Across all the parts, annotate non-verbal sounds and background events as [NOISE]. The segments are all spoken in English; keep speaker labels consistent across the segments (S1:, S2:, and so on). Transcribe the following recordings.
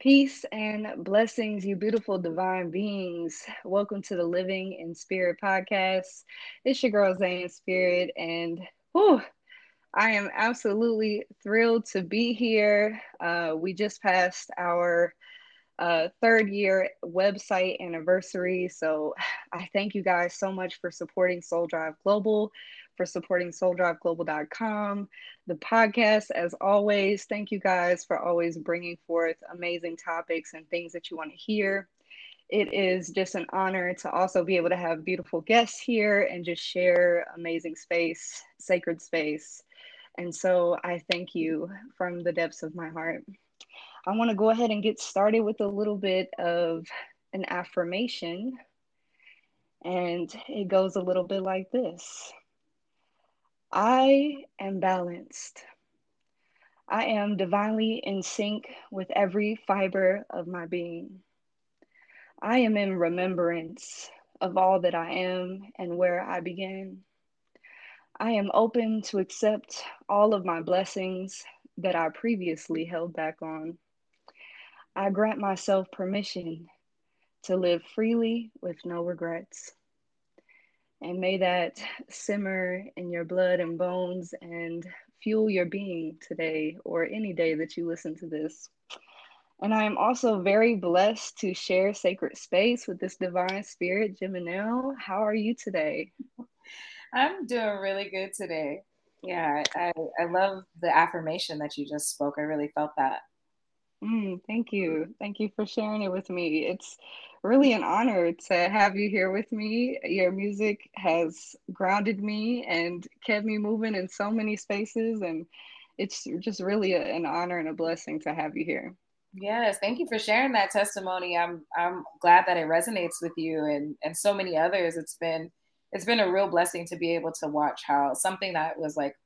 S1: Peace and blessings, you beautiful divine beings. Welcome to the Living in Spirit podcast. It's your girl Zane Spirit, and whew, I am absolutely thrilled to be here. Uh, we just passed our uh, third year website anniversary, so [SIGHS] I thank you guys so much for supporting Soul Drive Global for supporting souldriveglobal.com, the podcast. As always, thank you guys for always bringing forth amazing topics and things that you want to hear. It is just an honor to also be able to have beautiful guests here and just share amazing space, sacred space. And so I thank you from the depths of my heart. I want to go ahead and get started with a little bit of an affirmation. And it goes a little bit like this I am balanced. I am divinely in sync with every fiber of my being. I am in remembrance of all that I am and where I began. I am open to accept all of my blessings that I previously held back on. I grant myself permission to live freely with no regrets. And may that simmer in your blood and bones and fuel your being today or any day that you listen to this. And I am also very blessed to share sacred space with this divine spirit, Jiminelle. How are you today?
S2: I'm doing really good today. Yeah, I, I love the affirmation that you just spoke. I really felt that.
S1: Mm, thank you. Thank you for sharing it with me. It's really an honor to have you here with me. Your music has grounded me and kept me moving in so many spaces. And it's just really a, an honor and a blessing to have you here.
S2: Yes, thank you for sharing that testimony. I'm I'm glad that it resonates with you and and so many others. It's been it's been a real blessing to be able to watch how something that was like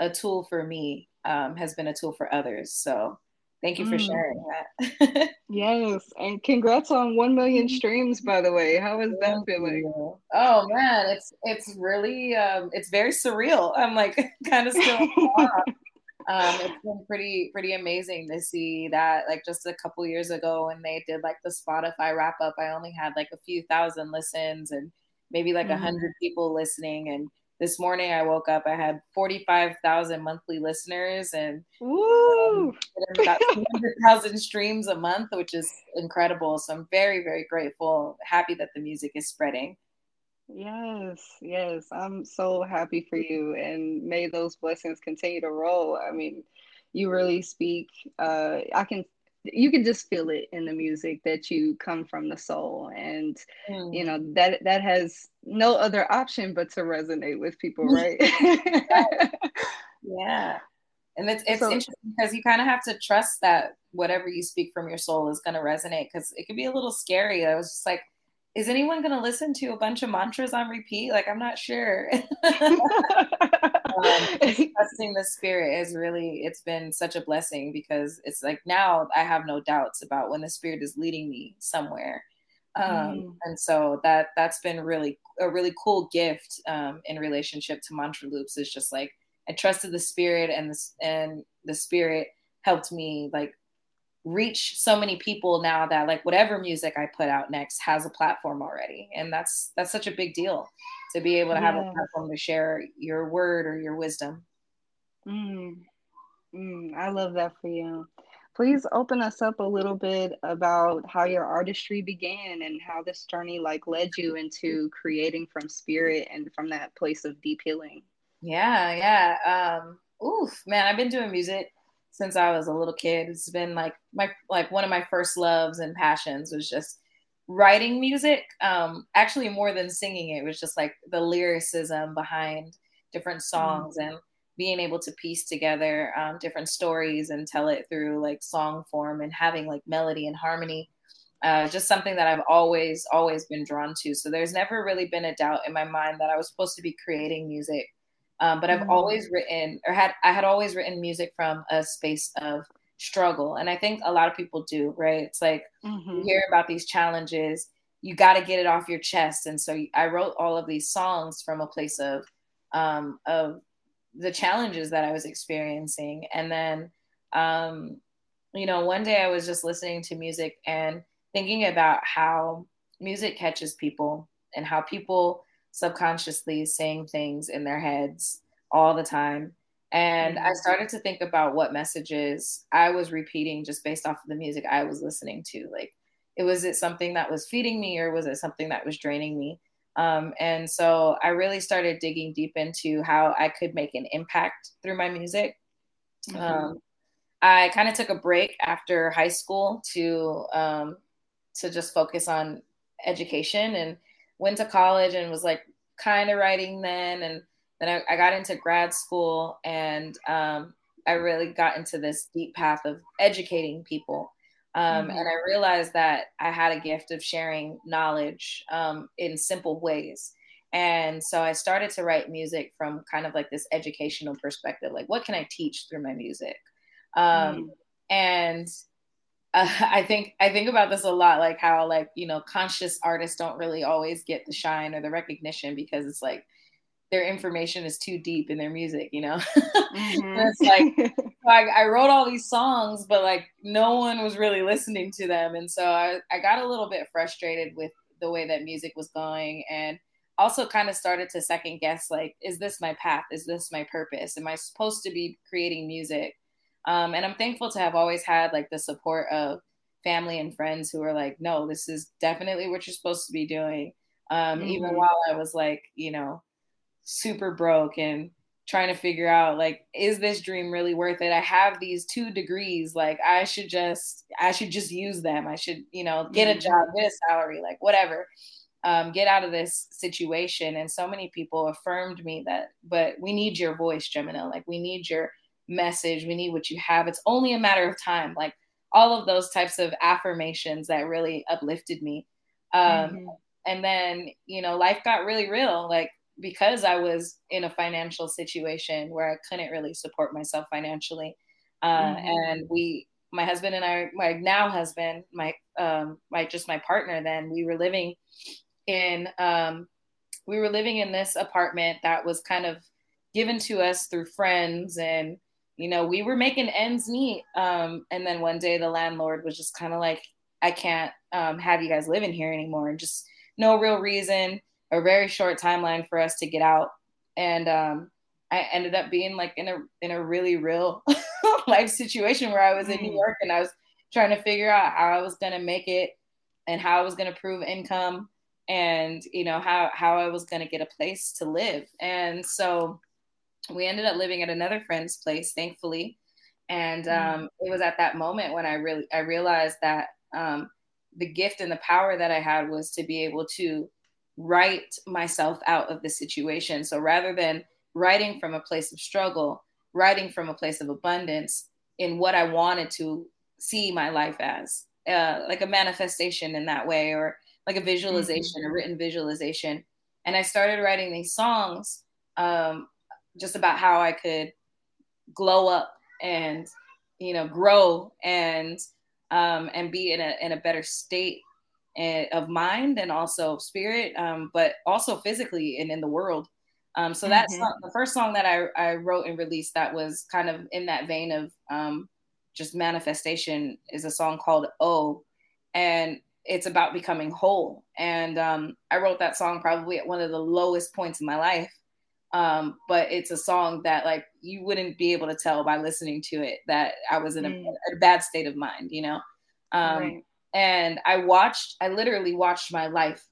S2: a tool for me um, has been a tool for others. So Thank you for mm. sharing that. [LAUGHS]
S1: yes, and congrats on 1 million streams by the way. How is that feeling?
S2: Oh man, it's it's really um it's very surreal. I'm like [LAUGHS] kind of still um it's been pretty pretty amazing to see that like just a couple years ago when they did like the Spotify wrap up, I only had like a few thousand listens and maybe like a mm. hundred people listening and this morning I woke up, I had 45,000 monthly listeners and um, about 200,000 streams a month, which is incredible. So I'm very, very grateful, happy that the music is spreading.
S1: Yes, yes. I'm so happy for you and may those blessings continue to roll. I mean, you really speak uh I can you can just feel it in the music that you come from the soul and mm. you know that that has no other option but to resonate with people [LAUGHS] right? [LAUGHS]
S2: Yeah. And it's it's so, interesting because you kind of have to trust that whatever you speak from your soul is going to resonate because it could be a little scary. I was just like is anyone going to listen to a bunch of mantras on repeat? Like i'm not sure [LAUGHS] um, [LAUGHS] trusting the spirit is really it's been such a blessing because it's like now I have no doubts about when the spirit is leading me somewhere. Um, mm. and so that that's been really a really cool gift um, in relationship to mantra loops is just like I trusted the spirit and this and the spirit helped me like reach so many people now that like whatever music I put out next has a platform already. And that's that's such a big deal to be able to have a platform to share your word or your wisdom.
S1: Mm. Mm, I love that for you. Please open us up a little bit about how your artistry began and how this journey like led you into creating from spirit and from that place of deep healing.
S2: Yeah, yeah. Um, oof, man, I've been doing music since I was a little kid. It's been like my like one of my first loves and passions was just writing music. Um, actually, more than singing, it was just like the lyricism behind different mm. songs mm. and being able to piece together um, different stories and tell it through like song form and having like melody and harmony. Uh, just something that I've always, always been drawn to. So there's never really been a doubt in my mind that I was supposed to be creating music um, but I've mm-hmm. always written or had I had always written music from a space of struggle, and I think a lot of people do. Right? It's like mm-hmm. you hear about these challenges, you got to get it off your chest, and so I wrote all of these songs from a place of um, of the challenges that I was experiencing, and then um, you know, one day I was just listening to music and thinking about how music catches people and how people subconsciously saying things in their heads all the time. And mm-hmm. I started to think about what messages I was repeating just based off of the music I was listening to. Like, it was it something that was feeding me or was it something that was draining me? Um, and so I really started digging deep into how I could make an impact through my music. Mm-hmm. Um, I kind of took a break after high school to um, to just focus on education and went to college and was like kind of writing then and then I, I, got into grad school and um, I really got into this deep path of educating people um, mm-hmm. And I realized that I had a gift of sharing knowledge um, in simple ways. And so I started to write music from kind of like this educational perspective like, what can I teach through my music? Um, mm-hmm. And uh, [LAUGHS] I think I think about this a lot, like how like you know conscious artists don't really always get the shine or the recognition because it's like their information is too deep in their music, you know? [LAUGHS] Mm-hmm. it's like, [LAUGHS] like I wrote all these songs, but like no one was really listening to them. And so I, I got a little bit frustrated with the way that music was going and also kind of started to second guess like, is this my path? Is this my purpose? Am I supposed to be creating music? Um, and I'm thankful to have always had like the support of family and friends who are like, no, this is definitely what you're supposed to be doing. Um, mm-hmm. Even while I was like, you know, super broke and trying to figure out like is this dream really worth it i have these two degrees like i should just i should just use them i should you know get a mm-hmm. job get a salary like whatever um, get out of this situation and so many people affirmed me that but we need your voice gemina like we need your message we need what you have it's only a matter of time like all of those types of affirmations that really uplifted me um, mm-hmm. and then you know life got really real like because I was in a financial situation where I couldn't really support myself financially. Uh, mm-hmm. And we, my husband and I, my now husband, my, um, my, just my partner, then we were living in, um, we were living in this apartment that was kind of given to us through friends and, you know, we were making ends meet. Um, and then one day the landlord was just kind of like, I can't um, have you guys live in here anymore. And just no real reason a very short timeline for us to get out. And um, I ended up being like in a in a really real [LAUGHS] life situation where I was in New mm. York and I was trying to figure out how I was gonna make it and how I was gonna prove income and you know how how I was gonna get a place to live. And so we ended up living at another friend's place, thankfully. And mm. um, it was at that moment when I really I realized that um, the gift and the power that I had was to be able to write myself out of the situation. So rather than writing from a place of struggle, writing from a place of abundance in what I wanted to see my life as, uh, like a manifestation in that way, or like a visualization, mm-hmm. a written visualization. And I started writing these songs um, just about how I could glow up and, you know, grow and um, and be in a in a better state and, of mind and also spirit, um, but also physically and in the world. Um, so that's mm-hmm. the first song that I, I wrote and released that was kind of in that vein of um, just manifestation is a song called Oh, and it's about becoming whole. And um, I wrote that song probably at one of the lowest points in my life. Um, but it's a song that like you wouldn't be able to tell by listening to it that I was in a, mm. a bad state of mind, you know. Um, right and I watched, I literally watched my life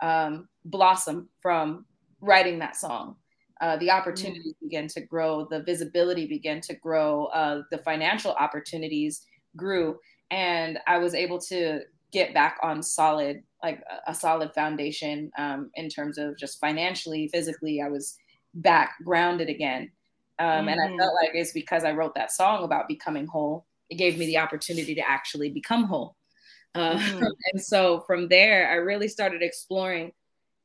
S2: um, blossom from writing that song. Uh, the opportunities mm. began to grow, the visibility began to grow, uh, the financial opportunities grew, and I was able to get back on solid, like a, a solid foundation um, in terms of just financially, physically. I was back grounded again. Um, mm-hmm. And I mm-hmm. felt like it's because I wrote that song about becoming whole. It gave me the opportunity to actually become whole. Uh, mm-hmm. [LAUGHS] And so from there, I really started exploring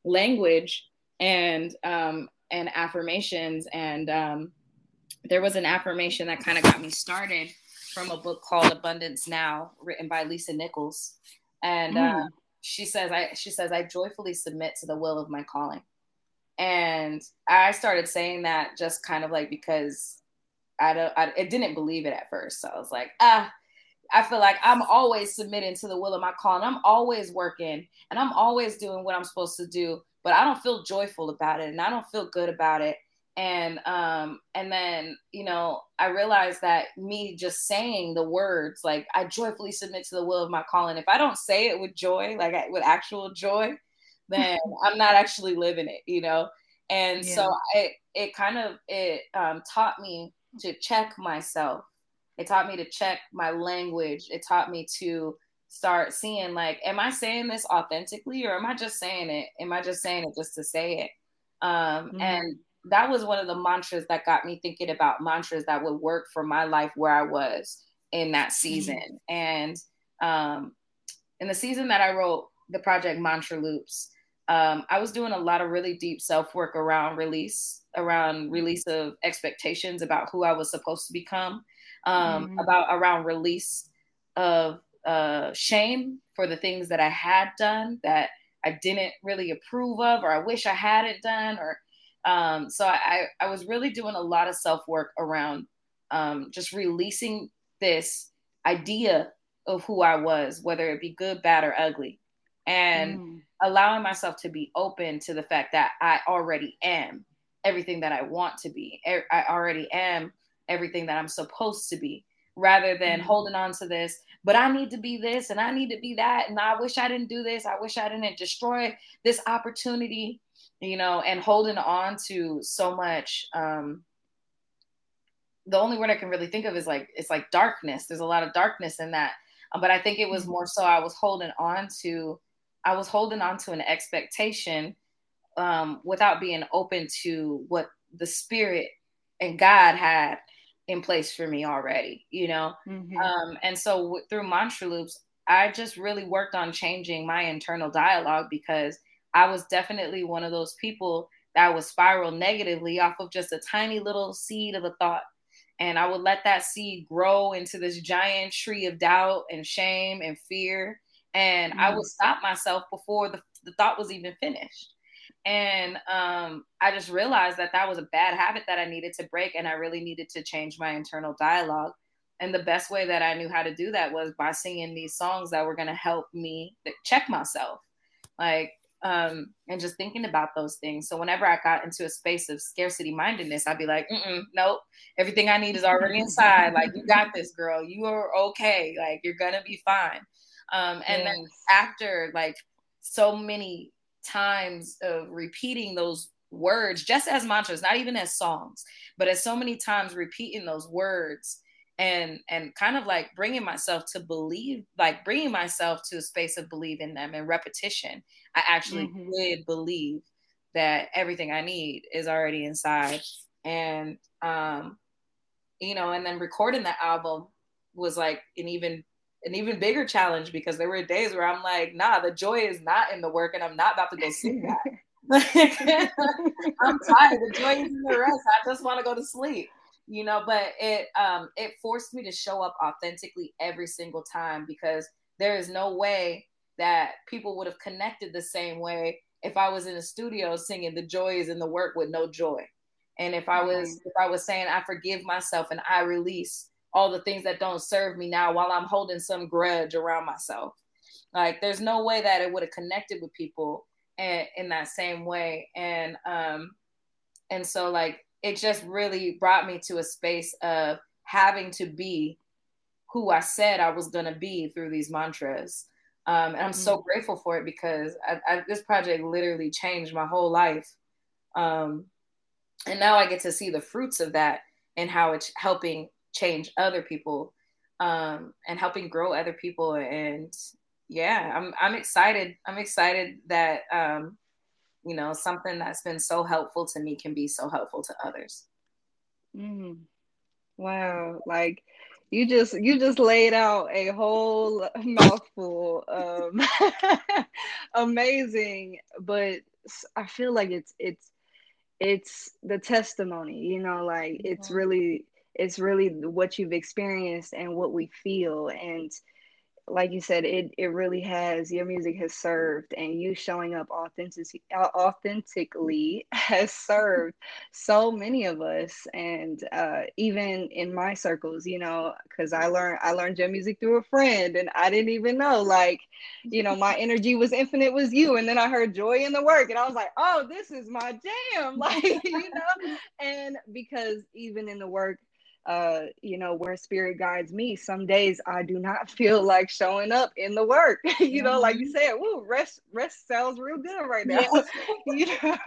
S2: language and um, and affirmations. And um, there was an affirmation that kind of got me started from a book called Abundance Now, written by Lisa Nichols. And mm. uh, she says, I she says, I joyfully submit to the will of my calling. And I started saying that just kind of like because I don't, I, didn't believe it at first. So I was like, ah, I feel like I'm always submitting to the will of my call and I'm always working and I'm always doing what I'm supposed to do, but I don't feel joyful about it and I don't feel good about it. And um and then, you know, I realized that me just saying the words like I joyfully submit to the will of my calling. If I don't say it with joy, like with actual joy, then I'm not actually living it, you know. And yeah. so it it kind of it um, taught me to check myself it taught me to check my language. It taught me to start seeing like, am I saying this authentically or am I just saying it? Am I just saying it just to say it? Um, mm-hmm. And that was one of the mantras that got me thinking about mantras that would work for my life where I was in that mm-hmm. season. Mm-hmm. And um, in the season that I wrote the project Mantra Loops, um, I was doing a lot of really deep self work around release, around release of expectations about who I was supposed to become um, mm-hmm. about around release of uh, shame for the things that I had done that I didn't really approve of, or I wish I hadn't done, or um, so I, I was really doing a lot of self work around um, just releasing this idea of who I was, whether it be good, bad, or ugly, and mm. allowing myself to be open to the fact that I already am everything that I want to be. I already am everything that I'm supposed to be rather than mm-hmm. holding on to this, but I need to be this and I need to be that. And I wish I didn't do this. I wish I didn't destroy this opportunity, you know, and holding on to so much. Um, the only word I can really think of is like, it's like darkness. There's a lot of darkness in that. But I think it was mm-hmm. more so I was holding on to, I was holding on to an expectation um, without being open to what the spirit and God had in place for me already, you know? Mm-hmm. Um, and so w- through mantra loops, I just really worked on changing my internal dialogue because I was definitely one of those people that would spiral negatively off of just a tiny little seed of a thought. And I would let that seed grow into this giant tree of doubt and shame and fear. And mm-hmm. I would stop myself before the, the thought was even finished. And um, I just realized that that was a bad habit that I needed to break, and I really needed to change my internal dialogue. And the best way that I knew how to do that was by singing these songs that were going to help me check myself, like, um, and just thinking about those things. So whenever I got into a space of scarcity mindedness, I'd be like, nope, everything I need is already [LAUGHS] inside. like, you got this, girl. You are okay. Like, you're gonna be fine. Um, and yes. then after like so many times of repeating those words just as mantras not even as songs but as so many times repeating those words and and kind of like bringing myself to believe like bringing myself to a space of believing them and repetition i actually mm-hmm. did believe that everything i need is already inside and um you know and then recording that album was like an even an even bigger challenge because there were days where I'm like, nah, the joy is not in the work, and I'm not about to go sing [LAUGHS] that. [LAUGHS] I'm tired. The joy is in the rest. I just want to go to sleep, you know. But it um it forced me to show up authentically every single time because there is no way that people would have connected the same way if I was in a studio singing the joy is in the work with no joy. And if I was if I was saying I forgive myself and I release all the things that don't serve me now while I'm holding some grudge around myself. Like there's no way that it would have connected with people in, in that same way. And um and so like it just really brought me to a space of having to be who I said I was gonna be through these mantras. Um, and I'm so mm. grateful for it because I, I, this project literally changed my whole life. Um, and now I get to see the fruits of that and how it's helping change other people um, and helping grow other people. And yeah, I'm I'm excited. I'm excited that um, you know something that's been so helpful to me can be so helpful to others.
S1: Mm. Wow, like you just you just laid out a whole [LAUGHS] mouthful. Um, [LAUGHS] amazing, but I feel like it's it's it's the testimony. You know, like it's really it's really what you've experienced and what we feel and like you said, it it really has your music has served, and you showing up authentic authentically [LAUGHS] has served so many of us, and uh, even in my circles, you know, because I learned I learned your music through a friend, and I didn't even know, like, you know, my energy was infinite was you, and then I heard joy in the work, and I was like, oh, this is my jam, [LAUGHS] like, you know, and because even in the work uh, you know, where spirit guides me. Some days I do not [LAUGHS] feel like showing up in the work. [LAUGHS] you know, like you mm-hmm. said, woo, rest rest sounds real good right now. [LAUGHS] you know,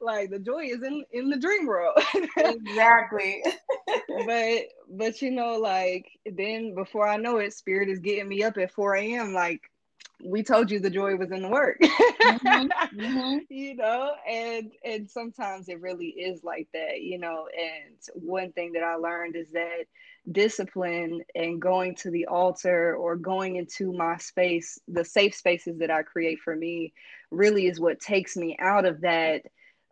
S1: like the joy is in in the dream world.
S2: exactly.
S1: but but you know, like then before I know it, spirit is getting me up at 4 a.m. like we told you the joy was in the work mm-hmm. Mm-hmm. [LAUGHS] you know and and sometimes it really is like that you know and one thing that i learned is that discipline and going to the altar or going into my space the safe spaces that i create for me really is what takes me out of that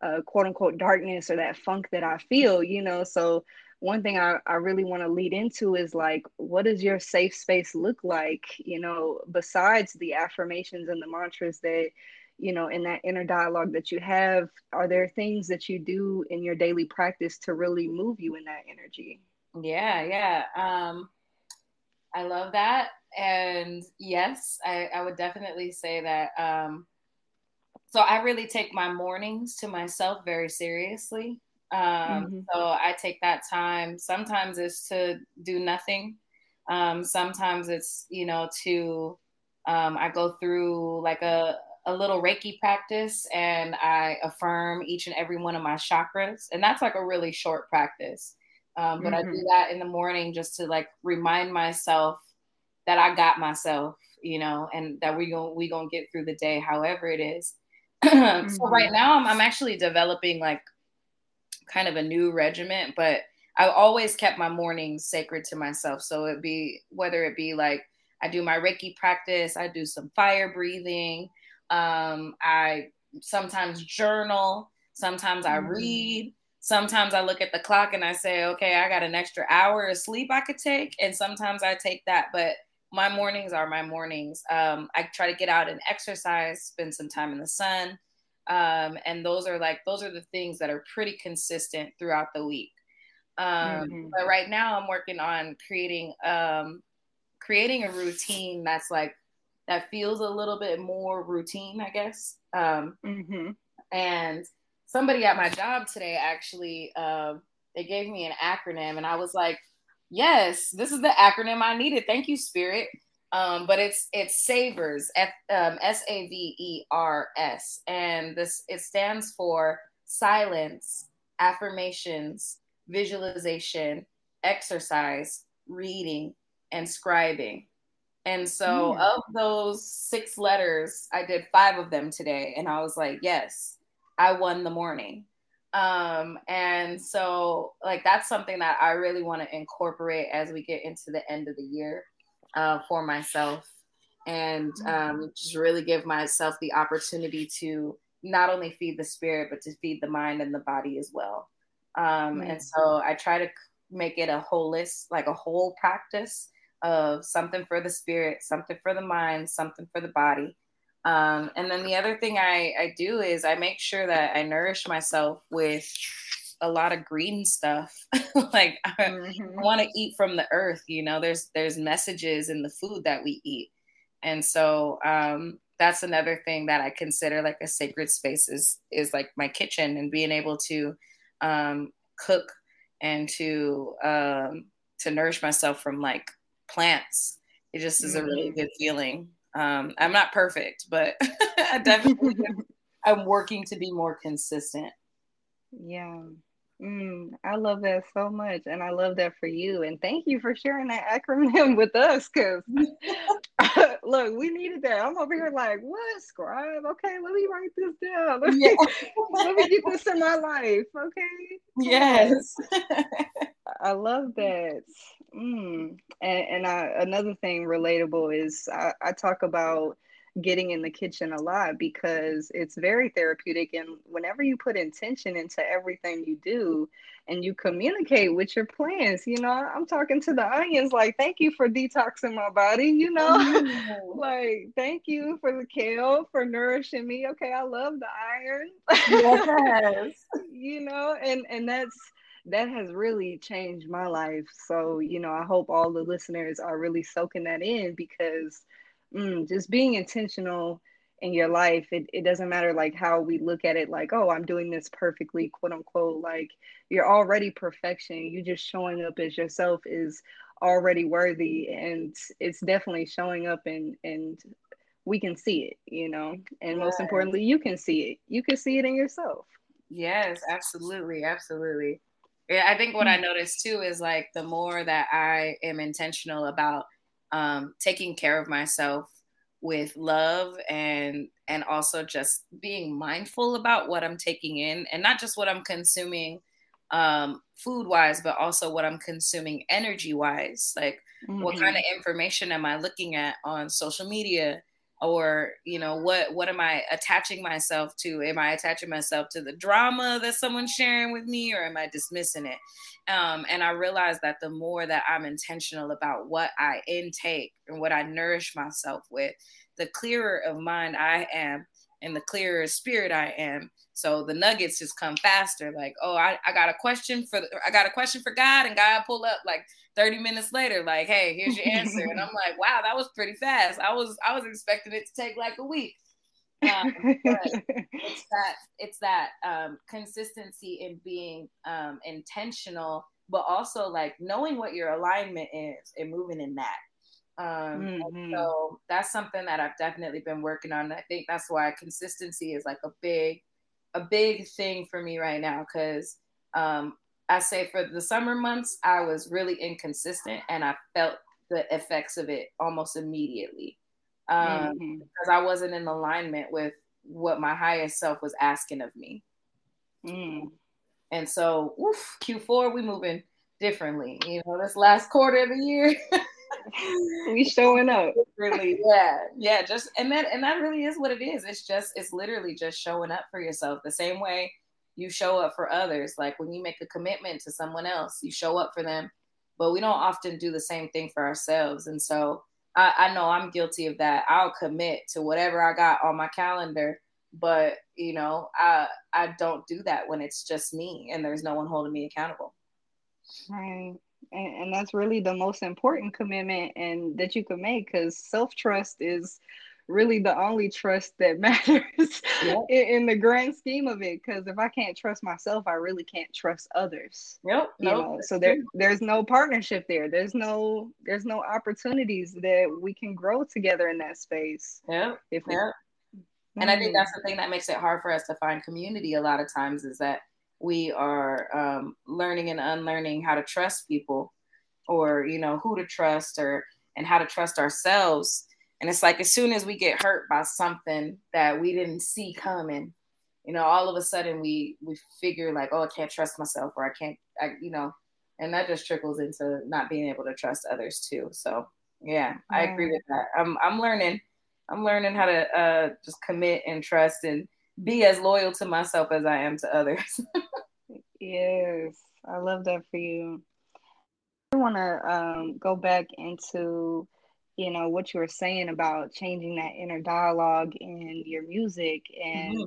S1: uh, quote unquote darkness or that funk that i feel you know so one thing I, I really want to lead into is like, what does your safe space look like? You know, besides the affirmations and the mantras that, you know, in that inner dialogue that you have, are there things that you do in your daily practice to really move you in that energy?
S2: Yeah, yeah. Um, I love that. And yes, I, I would definitely say that. Um, so I really take my mornings to myself very seriously. Um, mm-hmm. So I take that time. Sometimes it's to do nothing. Um, sometimes it's, you know, to, um, I go through like a, a little Reiki practice and I affirm each and every one of my chakras. And that's like a really short practice. Um, but mm-hmm. I do mm-hmm. that in the morning just to like remind myself that I got myself, you know, and that we going we gonna get through the day, however it is. [CLEARS THROAT] mm-hmm. So right now I'm, I'm actually developing like kind of a new regiment, but I always kept my mornings sacred to myself. So it'd be whether it be like I do my Reiki practice, I do some fire breathing, um, I sometimes journal, sometimes I mm-hmm. read, sometimes I look at the clock and I say, okay, I got an extra hour of sleep I could take, and sometimes I take that, but my mornings are my mornings. Um, I try to get out and exercise, spend some time in the sun um, and those are like those are the things that are pretty consistent throughout the week um, mm-hmm. but right now i'm working on creating um, creating a routine that's like that feels a little bit more routine i guess um, mm-hmm. and somebody at my job today actually uh, they gave me an acronym and i was like yes this is the acronym i needed thank you spirit um, but it's it's Savers, um, S A V E R S, and this it stands for silence, affirmations, visualization, exercise, reading, and scribing. And so, mm. of those six letters, I did five of them today, and I was like, yes, I won the morning. Um, and so, like, that's something that I really want to incorporate as we get into the end of the year uh, for myself and um, just really give myself the opportunity to not only feed the spirit but to feed the mind and the body as well um, mm-hmm. and so i try to make it a holist like a whole practice of something for the spirit something for the mind something for the body um, and then the other thing I, I do is i make sure that i nourish myself with a lot of green stuff. [LAUGHS] like mm-hmm. I, want to eat from the earth, you know, there's there's messages in the food that we eat. And so um that's another thing that I consider like a sacred space is is like my kitchen and being able to um cook and to um to nourish myself from like plants. It just is mm-hmm. a really mm-hmm. good feeling. Um I'm not perfect, but [LAUGHS] I [LAUGHS] definitely I'm working to be more consistent.
S1: Yeah. Mm, I love that so much. And I love that for you. And thank you for sharing that acronym [LAUGHS] with us because [LAUGHS] look, we needed that. I'm over here like, what? Scribe? Okay, let me write this down. [LAUGHS] Let me, let me get this in my life. Okay.
S2: Yes.
S1: I love that. Mm. And, and I, another thing relatable is I, I talk about getting in the kitchen a lot because it's very therapeutic. And whenever you put intention into everything you do and you communicate with your plants, you know, I'm talking to the onions like, thank you for detoxing my body, you know, [LAUGHS] mm-hmm. [LAUGHS] like, thank you for the kale for nourishing me. Okay, I love the iron. Yes. [LAUGHS] you know, and and that's that has really changed my life. So, you know, I hope all the listeners are really soaking that in because mm, just being intentional in your life, it, it doesn't matter like how we look at it, like, oh, I'm doing this perfectly, quote unquote. Like, you're already perfection. You just showing up as yourself is already worthy. And it's definitely showing up and, and, we can see it, you know, and yes. most importantly, you can see it. You can see it in yourself.
S2: Yes, absolutely, absolutely. I think what I mm. noticed too is like the more that I am intentional about um, taking care of myself with love and and also just being mindful about what I'm taking in and not just what I'm consuming um, food wise, but also what I'm consuming energy wise. Like, mm-hmm. what kind of information am I looking at on social media? Or you know what what am i attaching myself to am i attaching myself to the drama that someone's sharing with me or am i dismissing it um, and i realize that the more that i'm intentional about what i intake and what i nourish myself with the clearer of mind i am and the clearer spirit I am. So the nuggets just come faster. Like, oh, I, I got a question for I got a question for God, and God pull up like 30 minutes later, like, hey, here's your answer. and I'm like, wow, that was pretty fast. I was I was expecting it to take like a week. Um, it's [LAUGHS] that it's that um, consistency in being um, intentional, but also like knowing what your alignment is and moving in that. Um, mm-hmm. so that's something that I've definitely been working on. I think that's why consistency is like a big, a big thing for me right now. Cause um, I say for the summer months, I was really inconsistent and I felt the effects of it almost immediately. Um, mm-hmm. because I wasn't in alignment with what my highest self was asking of me. Mm. And so, oof, Q4, we moving differently. You know, this last quarter of the year, [LAUGHS]
S1: we showing up. [LAUGHS]
S2: Really, yeah, yeah. Just and that and that really is what it is. It's just it's literally just showing up for yourself the same way you show up for others. Like when you make a commitment to someone else, you show up for them. But we don't often do the same thing for ourselves. And so I, I know I'm guilty of that. I'll commit to whatever I got on my calendar, but you know, I I don't do that when it's just me and there's no one holding me accountable.
S1: Right and, and that's really the most important commitment and that you can make because self-trust is really the only trust that [LAUGHS] matters yep. in, in, the grand scheme of it. Because if I can't trust myself, I really can't trust others.
S2: Yep.
S1: You nope. know, so there there's no partnership there. There's no there's no opportunities that we can grow together in that space.
S2: Yeah. If we. And I think mm. that's the thing that makes it hard for us to find community a lot of times is that we are um, learning and unlearning how to trust people or you know who to trust or and how to trust ourselves and it's like as soon as we get hurt by something that we didn't see coming you know all of a sudden we we figure like oh i can't trust myself or i can't I, you know and that just trickles into not being able to trust others too so yeah, yeah. i agree with that i'm i'm learning i'm learning how to uh just commit and trust and be as loyal to myself as I am to others. [LAUGHS]
S1: yes, I love that for you. I want to um, go back into, you know, what you were saying about changing that inner dialogue in your music and,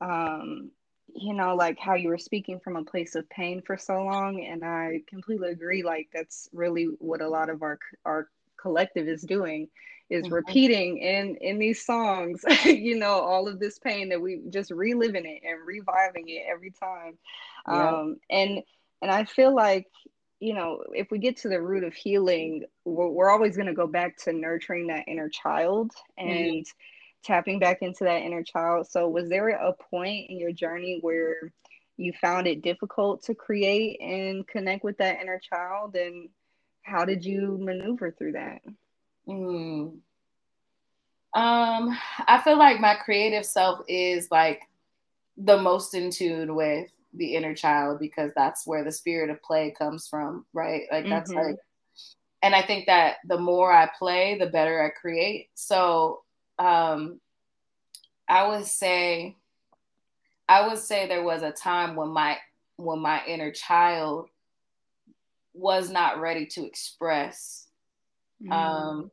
S1: mm-hmm. um, you know, like how you were speaking from a place of pain for so long. And I completely agree. Like that's really what a lot of our, our collective is doing is mm-hmm. repeating in in these songs [LAUGHS] you know all of this pain that we just reliving it and reviving it every time yeah. um and and i feel like you know if we get to the root of healing we're, we're always going to go back to nurturing that inner child mm-hmm. and mm-hmm. tapping back into that inner child so was there a point in your journey where you found it difficult to create and connect with that inner child and how did you maneuver through that
S2: Mm. Um, I feel like my creative self is like the most in tune with the inner child because that's where the spirit of play comes from, right? Like that's mm-hmm. like and I think that the more I play, the better I create. So um, I would say, I would say there was a time when my when my inner child was not ready to express. Mm. Um,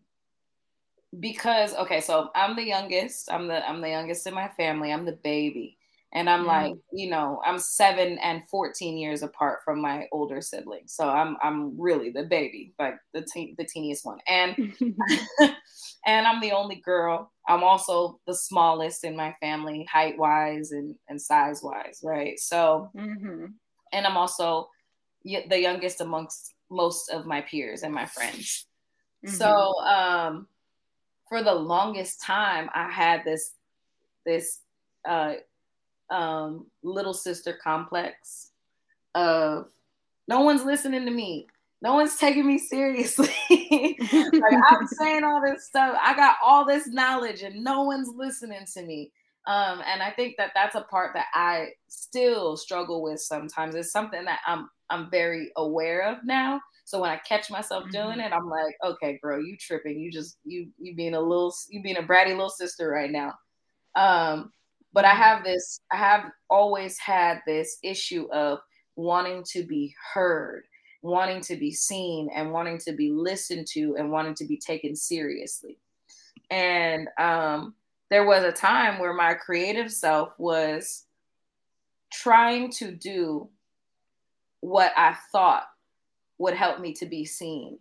S2: because okay, so I'm the youngest. I'm the I'm the youngest in my family. I'm the baby. And I'm mm. like, you know, I'm seven and 14 years apart from my older siblings. So I'm I'm really the baby, like the te- the teeniest one. And [LAUGHS] [LAUGHS] and I'm the only girl. I'm also the smallest in my family, height wise and, and size wise, right? So mm-hmm. and I'm also the youngest amongst most of my peers and my friends. Mm-hmm. So um for the longest time I had this this uh um, little sister complex of no one's listening to me. No one's taking me seriously. [LAUGHS] like I'm saying all this stuff. I got all this knowledge and no one's listening to me. Um, and I think that that's a part that I still struggle with sometimes. It's something that I'm I'm very aware of now. So when I catch myself mm-hmm. doing it, I'm like, okay, bro, you tripping. You just you you being a little you being a bratty little sister right now. Um, but I have this, I have always had this issue of wanting to be heard, wanting to be seen, and wanting to be listened to, and wanting to be taken seriously. And um, there was a time where my creative self was trying to do what I thought would help me to be seen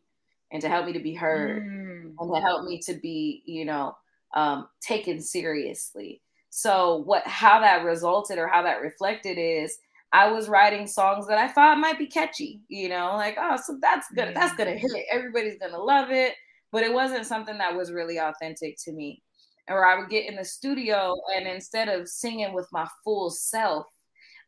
S2: and to help me to be heard mm. and to help me to be, you know, um, taken seriously. So what how that resulted or how that reflected is I was writing songs that I thought might be catchy, you know, like, oh, so that's good, that's gonna hit. Everybody's gonna love it. But it wasn't something that was really authentic to me. Or I would get in the studio and instead of singing with my full self,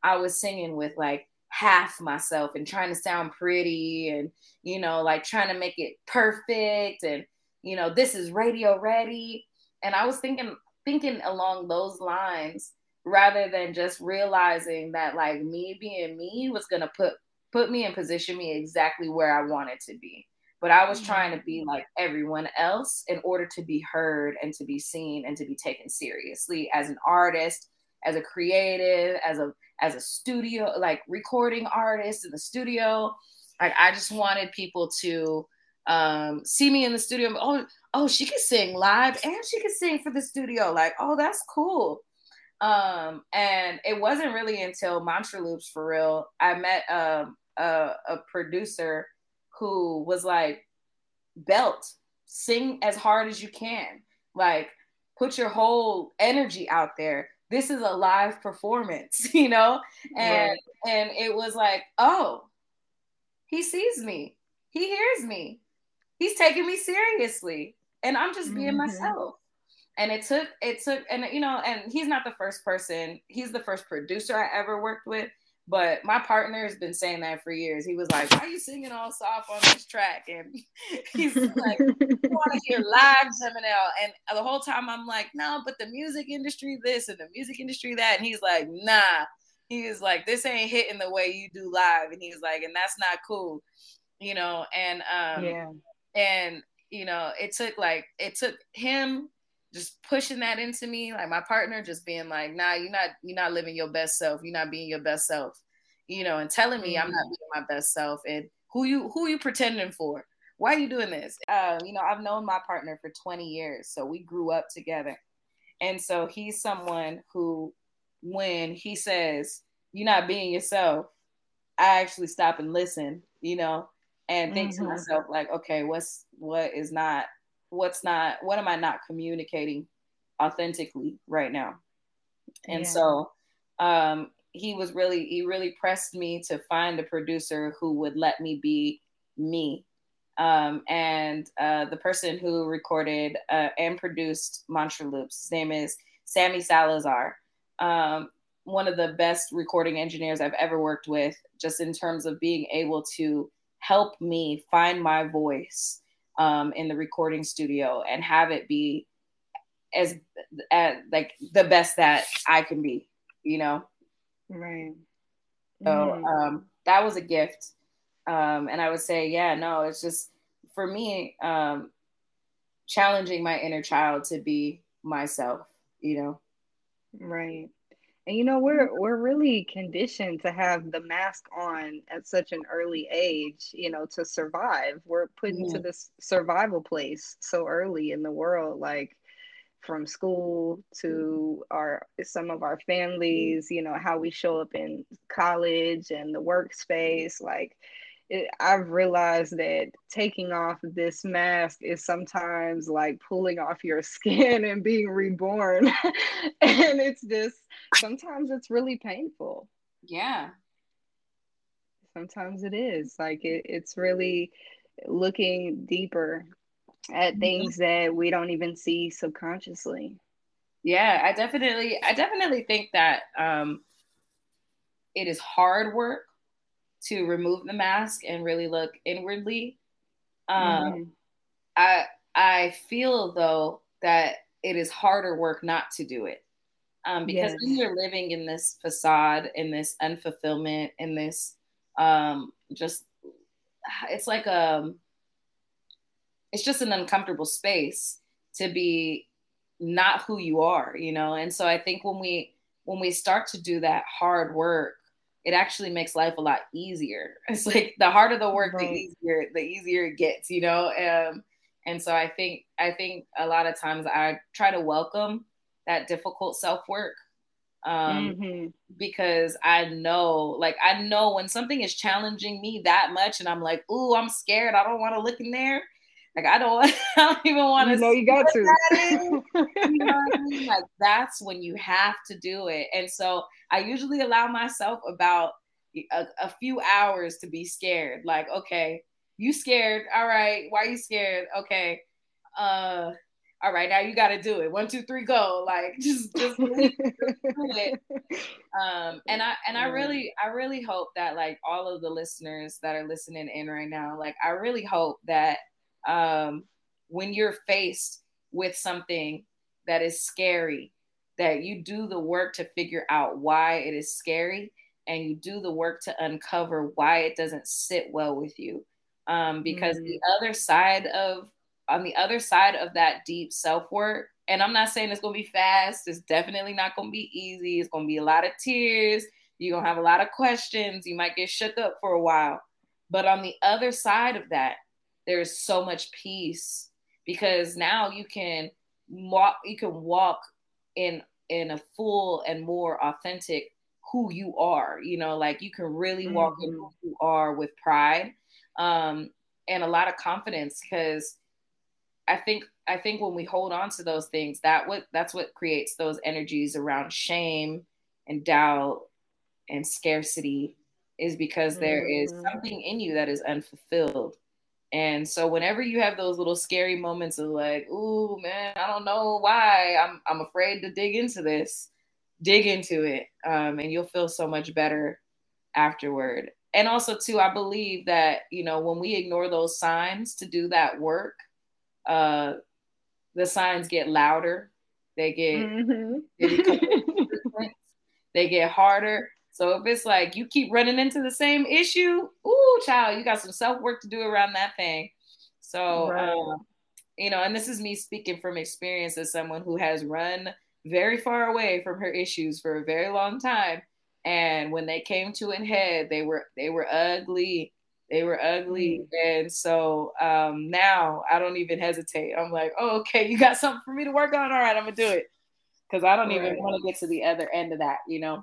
S2: I was singing with like half myself and trying to sound pretty and you know, like trying to make it perfect and you know, this is radio ready. And I was thinking thinking along those lines rather than just realizing that like me being me was going to put put me and position me exactly where I wanted to be. But I was trying to be mm-hmm. like everyone else in order to be heard and to be seen and to be taken seriously as an artist, as a creative, as a as a studio like recording artist in the studio. Like I just wanted people to um, see me in the studio. Oh, oh, she could sing live and she could sing for the studio. Like, oh, that's cool. Um, and it wasn't really until Mantra Loops for real. I met um, a, a producer who was like, belt, sing as hard as you can. Like, put your whole energy out there. This is a live performance, [LAUGHS] you know? And right. and it was like, oh, he sees me. He hears me he's taking me seriously and i'm just being mm-hmm. myself. And it took it took and you know and he's not the first person he's the first producer i ever worked with but my partner has been saying that for years. He was like why are you singing all soft on this track? And [LAUGHS] he's like "You want to hear live Zeminelle. and the whole time i'm like no but the music industry this and the music industry that. And he's like nah. He was like this ain't hitting the way you do live. And he's like and that's not cool you know and um yeah and you know it took like it took him just pushing that into me like my partner just being like nah you're not you're not living your best self. You're not being your best self. You know and telling me i'm not mm-hmm. being my best self and who you who you pretending for? Why are you doing this? Uh, you know i've known my partner for 20 years so we grew up together. And so he's someone who when he says you're not being yourself i actually stop and listen you know and think mm-hmm. to myself like okay what's what is not what's not what am i not communicating authentically right now and yeah. so um he was really he really pressed me to find a producer who would let me be me um, and uh, the person who recorded uh, and produced Mantra Loops, his name is Sammy Salazar. Um, one of the best recording engineers I've ever worked with, just in terms of being able to help me find my voice um, in the recording studio and have it be as, as like the best that I can be, you know?
S1: Right.
S2: So mm. um, that was a gift. Um, and I would say, yeah, no, it's just for me, um, challenging my inner child to be myself, you know.
S1: Right. And you know, we're we're really conditioned to have the mask on at such an early age, you know, to survive. We're put into mm-hmm. this survival place so early in the world, like from school to our some of our families, you know, how we show up in college and the workspace, like it, I've realized that taking off this mask is sometimes like pulling off your skin [LAUGHS] and being reborn. [LAUGHS] and it's just sometimes it's really painful.
S2: Yeah.
S1: Sometimes it is. Like it, it's really looking deeper at mm-hmm. things that we don't even see subconsciously.
S2: Yeah, I definitely I definitely think that um it is hard work to remove the mask and really look inwardly. Um, mm-hmm. I I feel though that it is harder work not to do it um, because yes. when you're living in this facade, in this unfulfillment, in this um, just it's like a um, it's just an uncomfortable space to be not who you are, you know. And so I think when we when we start to do that hard work it actually makes life a lot easier. [LAUGHS] It's like the harder the work, right. the easier the easier it gets, you know. Um, and so I think I think a lot of times I try to welcome that difficult self work um, mm-hmm. because I know, like I know when something is challenging me that much, and I'm like, "Ooh, I'm scared. I don't want to look in there." Like I don't, [LAUGHS] I don't even want to.
S1: You know, you got to. [LAUGHS]
S2: you know what I mean? Like that's when you have to do it. And so I usually allow myself about a, a few hours to be scared. Like, okay, you scared? All right. Why are you scared? Okay. Uh, all right, now you got to do it. One, two, three, go. Like [LAUGHS] just, just do it. Um, and I, and I really, I really hope that like all of the listeners that are listening in right now, like I really hope that um, when you're faced with something that is scary, that you do the work to figure out why it is scary and you do the work to uncover why it doesn't sit well with you. Um, because mm-hmm. the other side of, on the other side of that deep self work, and I'm not saying it's going to be fast, it's definitely not going to be easy. It's going to be a lot of tears. You're going to have a lot of questions. You might get shook up for a while. But on the other side of that, there's so much peace because now you can walk you can walk in in a full and more authentic who you are you know like you can really walk mm-hmm. in who you are with pride um and a lot of confidence because i think i think when we hold on to those things that what that's what creates those energies around shame and doubt and scarcity is because mm-hmm. there is mm-hmm. something in you that is unfulfilled and so whenever you have those little scary moments of like, ooh man, I don't know why. I'm I'm afraid to dig into this. Dig into it. Um, and you'll feel so much better afterward. And also too, I believe that, you know, when we ignore those signs to do that work, uh the signs get louder. They get mm-hmm. they, [LAUGHS] they get harder so if it's like you keep running into the same issue, ooh, child, you got some self work to do around that thing. So, right. um, you know, and this is me speaking from experience as someone who has run very far away from her issues for a very long time. And when they came to an head, they were they were ugly. They were ugly. Mm. And so um, now I don't even hesitate. I'm like, oh, okay, you got something for me to work on. All right, I'm gonna do it. Cause I don't right. even want to get to the other end of that, you know.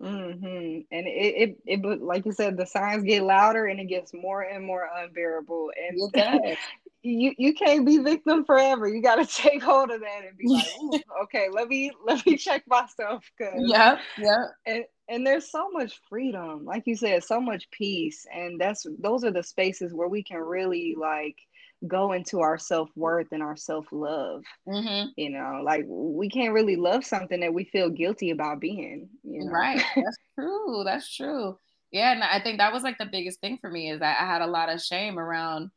S1: Mm-hmm. And it, it, it, like you said, the signs get louder and it gets more and more unbearable. And [LAUGHS] you, you can't be victim forever. You got to [LAUGHS] take hold of that and be like, [LAUGHS] okay, let me, let me check myself.
S2: Cause, yeah, yeah.
S1: And, and there's so much freedom, like you said, so much peace. And that's, those are the spaces where we can really like go into our self-worth and our self-love mm-hmm. you know like we can't really love something that we feel guilty about being you know?
S2: right. [LAUGHS] That's true. That's true. Yeah and i think that was like the biggest thing for me is that i had a lot of shame around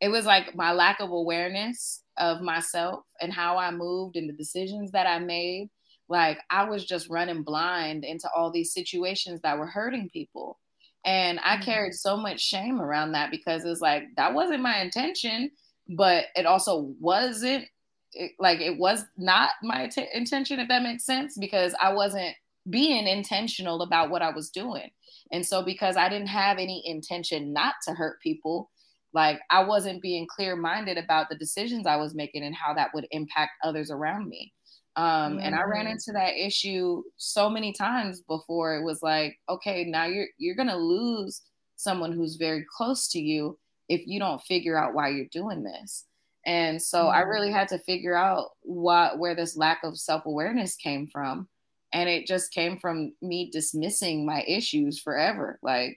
S2: it was like my lack of awareness of myself and how i moved and the decisions that i made. Like i was just running blind into all these situations that were hurting people and I mm-hmm. carried so much shame around that because it's like that wasn't my intention, but it also wasn't it, like it was not my t- intention if that makes sense because i wasn't being intentional about what i was doing and so because i didn't have any intention not to hurt people like i wasn't being clear minded about the decisions i was making and how that would impact others around me um, mm. and i ran mm. into that issue so many times before it was like okay now you're you're gonna lose someone who's very close to you if you don't figure out why you're doing this and so mm-hmm. I really had to figure out what where this lack of self-awareness came from. And it just came from me dismissing my issues forever. Like,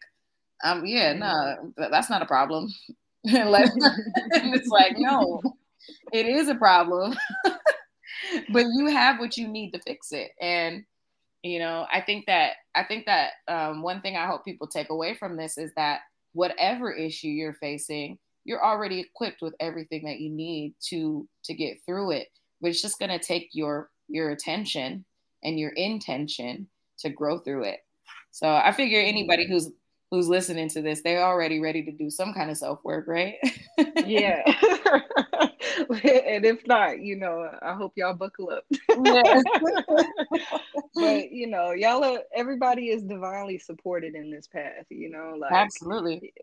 S2: um, yeah, no, nah, that's not a problem. [LAUGHS] [LAUGHS] it's like, no, it is a problem. [LAUGHS] [LAUGHS] but you have what you need to fix it. And you know, I think that I think that um, one thing I hope people take away from this is that whatever issue you're facing, you're already equipped with everything that you need to to get through it but it's just going to take your your attention and your intention to grow through it. So i figure anybody who's who's listening to this they're already ready to do some kind of self work right? [LAUGHS]
S1: Yeah [LAUGHS] [LAUGHS] and if not you know i hope y'all buckle up [LAUGHS] but you know y'all are, everybody is divinely supported in this path you know
S2: like absolutely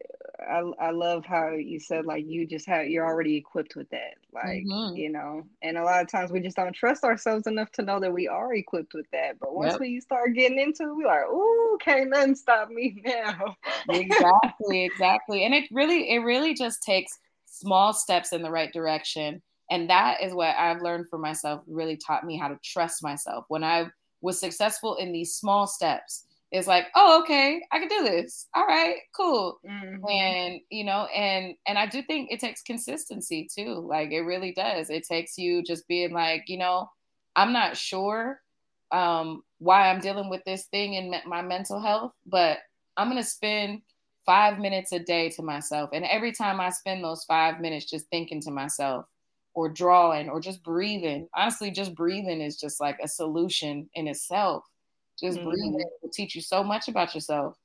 S1: I, I love how you said like you just have you're already equipped with that like mm-hmm. you know and a lot of times we just don't trust ourselves enough to know that we are equipped with that but once yep. we start getting into it we're like oh can't nothing stop me [LAUGHS] now
S2: exactly exactly and it really it really just takes small steps in the right direction and that is what i've learned for myself really taught me how to trust myself when i was successful in these small steps it's like, oh, okay, I can do this. All right, cool. Mm-hmm. And you know, and and I do think it takes consistency too. Like it really does. It takes you just being like, you know, I'm not sure um, why I'm dealing with this thing in my mental health, but I'm gonna spend five minutes a day to myself. And every time I spend those five minutes just thinking to myself, or drawing, or just breathing, honestly, just breathing is just like a solution in itself just mm-hmm. breathing will teach you so much about yourself.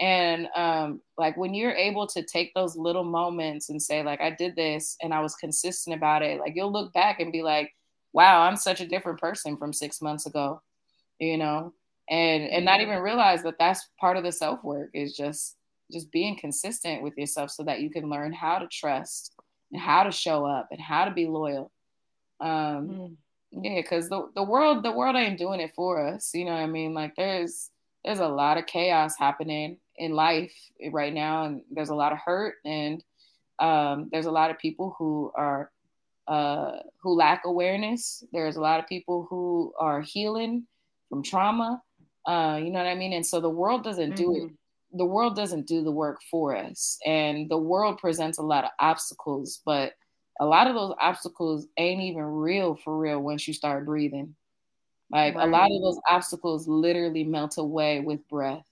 S2: And um, like when you're able to take those little moments and say, like, I did this and I was consistent about it, like you'll look back and be like, wow, I'm such a different person from six months ago, you know, and and not even realize that that's part of the self work is just just being consistent with yourself so that you can learn how to trust and how to show up and how to be loyal. Um, mm. Yeah, because the, the world the world ain't doing it for us. You know what I mean? Like there's there's a lot of chaos happening in life right now, and there's a lot of hurt, and um, there's a lot of people who are uh, who lack awareness. There's a lot of people who are healing from trauma. Uh, you know what I mean? And so the world doesn't do mm-hmm. it. The world doesn't do the work for us, and the world presents a lot of obstacles, but a lot of those obstacles ain't even real for real once you start breathing. Like right. a lot of those obstacles literally melt away with breath.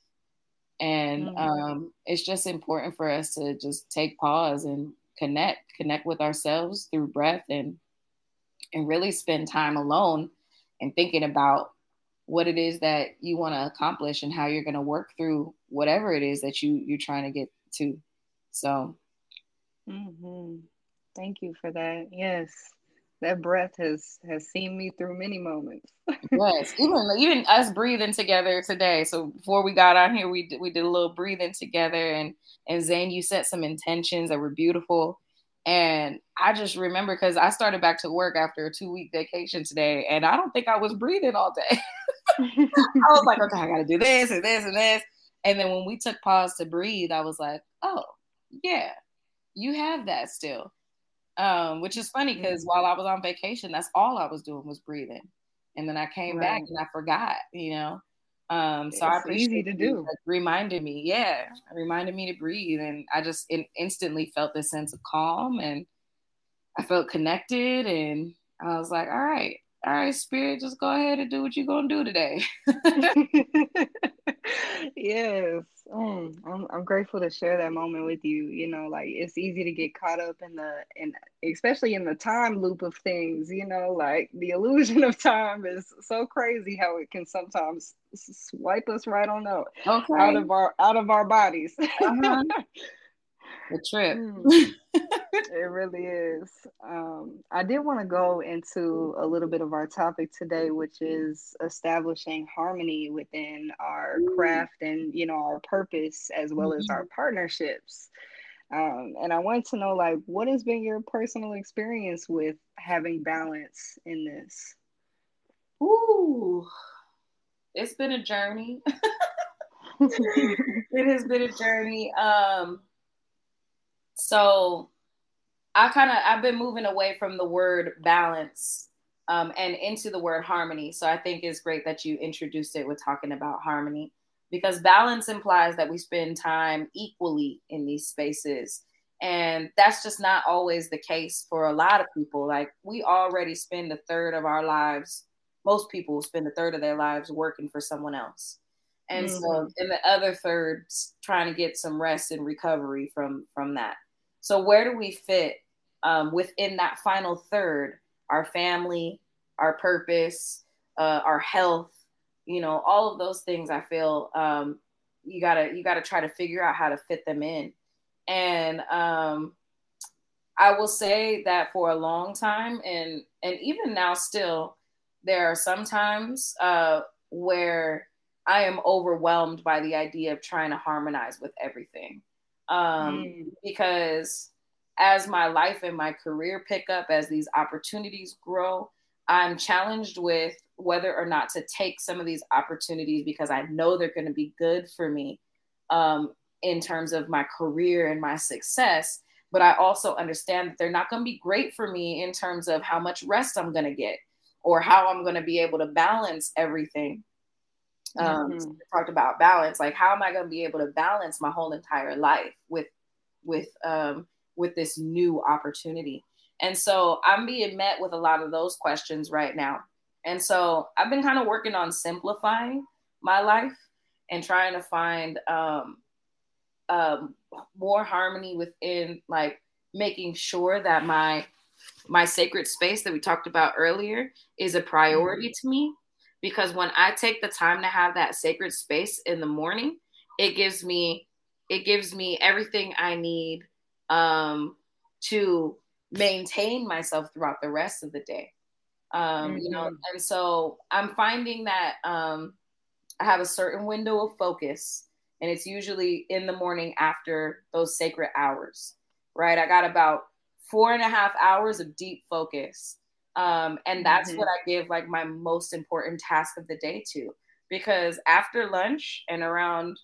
S2: And mm-hmm. um, it's just important for us to just take pause and connect, connect with ourselves through breath and and really spend time alone and thinking about what it is that you want to accomplish and how you're going to work through whatever it is that you you're trying to get to. So
S1: mm-hmm. Thank you for that. Yes. That breath has has seen me through many moments. [LAUGHS]
S2: yes, even even us breathing together today. So before we got on here, we did, we did a little breathing together, and and Zane, you set some intentions that were beautiful. And I just remember because I started back to work after a two week vacation today, and I don't think I was breathing all day. [LAUGHS] I was like, okay, I got to do this and this and this. And then when we took pause to breathe, I was like, oh, yeah, you have that still um, which is funny because mm-hmm. while I was on vacation, that's all I was doing was breathing. And then I came right. back and I forgot, you know. Um, so it's I
S1: easy to do.
S2: reminded me, yeah, reminded me to breathe, and I just in, instantly felt this sense of calm, and I felt connected, and I was like, all right, all right, spirit, just go ahead and do what you're gonna do today. [LAUGHS]
S1: yes, mm, I'm, I'm grateful to share that moment with you. You know, like it's easy to get caught up in the, and especially in the time loop of things. You know, like the illusion of time is so crazy how it can sometimes swipe us right on out, okay. out of our out of our bodies. Uh-huh. [LAUGHS]
S2: the trip.
S1: Mm. [LAUGHS] it really is. Um, I did want to go into a little bit of our topic today, which is establishing harmony within our craft and you know our purpose as well mm-hmm. as our partnerships. Um, and I wanted to know, like, what has been your personal experience with having balance in this?
S2: Ooh, it's been a journey. [LAUGHS] it has been a journey. Um, so I kind of I've been moving away from the word balance um, and into the word harmony. So I think it's great that you introduced it with talking about harmony because balance implies that we spend time equally in these spaces. And that's just not always the case for a lot of people. Like we already spend a third of our lives, most people spend a third of their lives working for someone else. And mm-hmm. so in the other third trying to get some rest and recovery from from that. So where do we fit um, within that final third? Our family, our purpose, uh, our health, you know, all of those things. I feel um, you gotta you gotta try to figure out how to fit them in. And um, I will say that for a long time, and and even now, still, there are some times uh, where I am overwhelmed by the idea of trying to harmonize with everything um, mm. because as my life and my career pick up, as these opportunities grow, I'm challenged with whether or not to take some of these opportunities because I know they're going to be good for me um, in terms of my career and my success. But I also understand that they're not going to be great for me in terms of how much rest I'm going to get or how I'm going to be able to balance everything um, mm-hmm. talked about balance like how am i going to be able to balance my whole entire life with with um, with this new opportunity and so i'm being met with a lot of those questions right now and so i've been kind of working on simplifying my life and trying to find um, um, more harmony within like making sure that my my sacred space that we talked about earlier is a priority mm-hmm. to me because when I take the time to have that sacred space in the morning, it gives me it gives me everything I need um, to maintain myself throughout the rest of the day. Um, mm-hmm. You know, mm-hmm. and so I'm finding that um, I have a certain window of focus, and it's usually in the morning after those sacred hours, right? I got about four and a half hours of deep focus um, and that's mm-hmm. what I give like my most important task of the day to. Because after lunch and around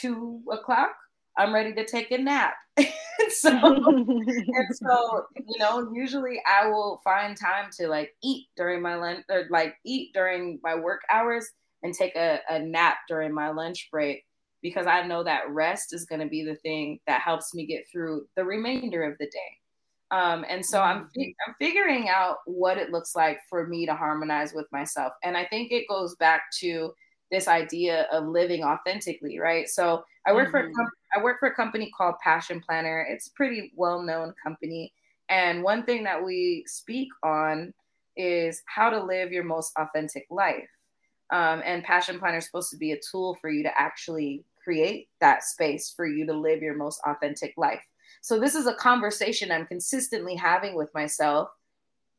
S2: two o'clock, I'm ready to take a nap. [LAUGHS] so, and [LAUGHS] so, you know, usually I will find time to like eat during my lunch or like eat during my work hours and take a, a nap during my lunch break because I know that rest is going to be the thing that helps me get through the remainder of the day. Um, and so I'm, mm-hmm. I'm figuring out what it looks like for me to harmonize with myself. And I think it goes back to this idea of living authentically, right? So I work mm-hmm. for I work for a company called Passion Planner. It's a pretty well known company, and one thing that we speak on is how to live your most authentic life. Um, and Passion Planner is supposed to be a tool for you to actually create that space for you to live your most authentic life. So this is a conversation I'm consistently having with myself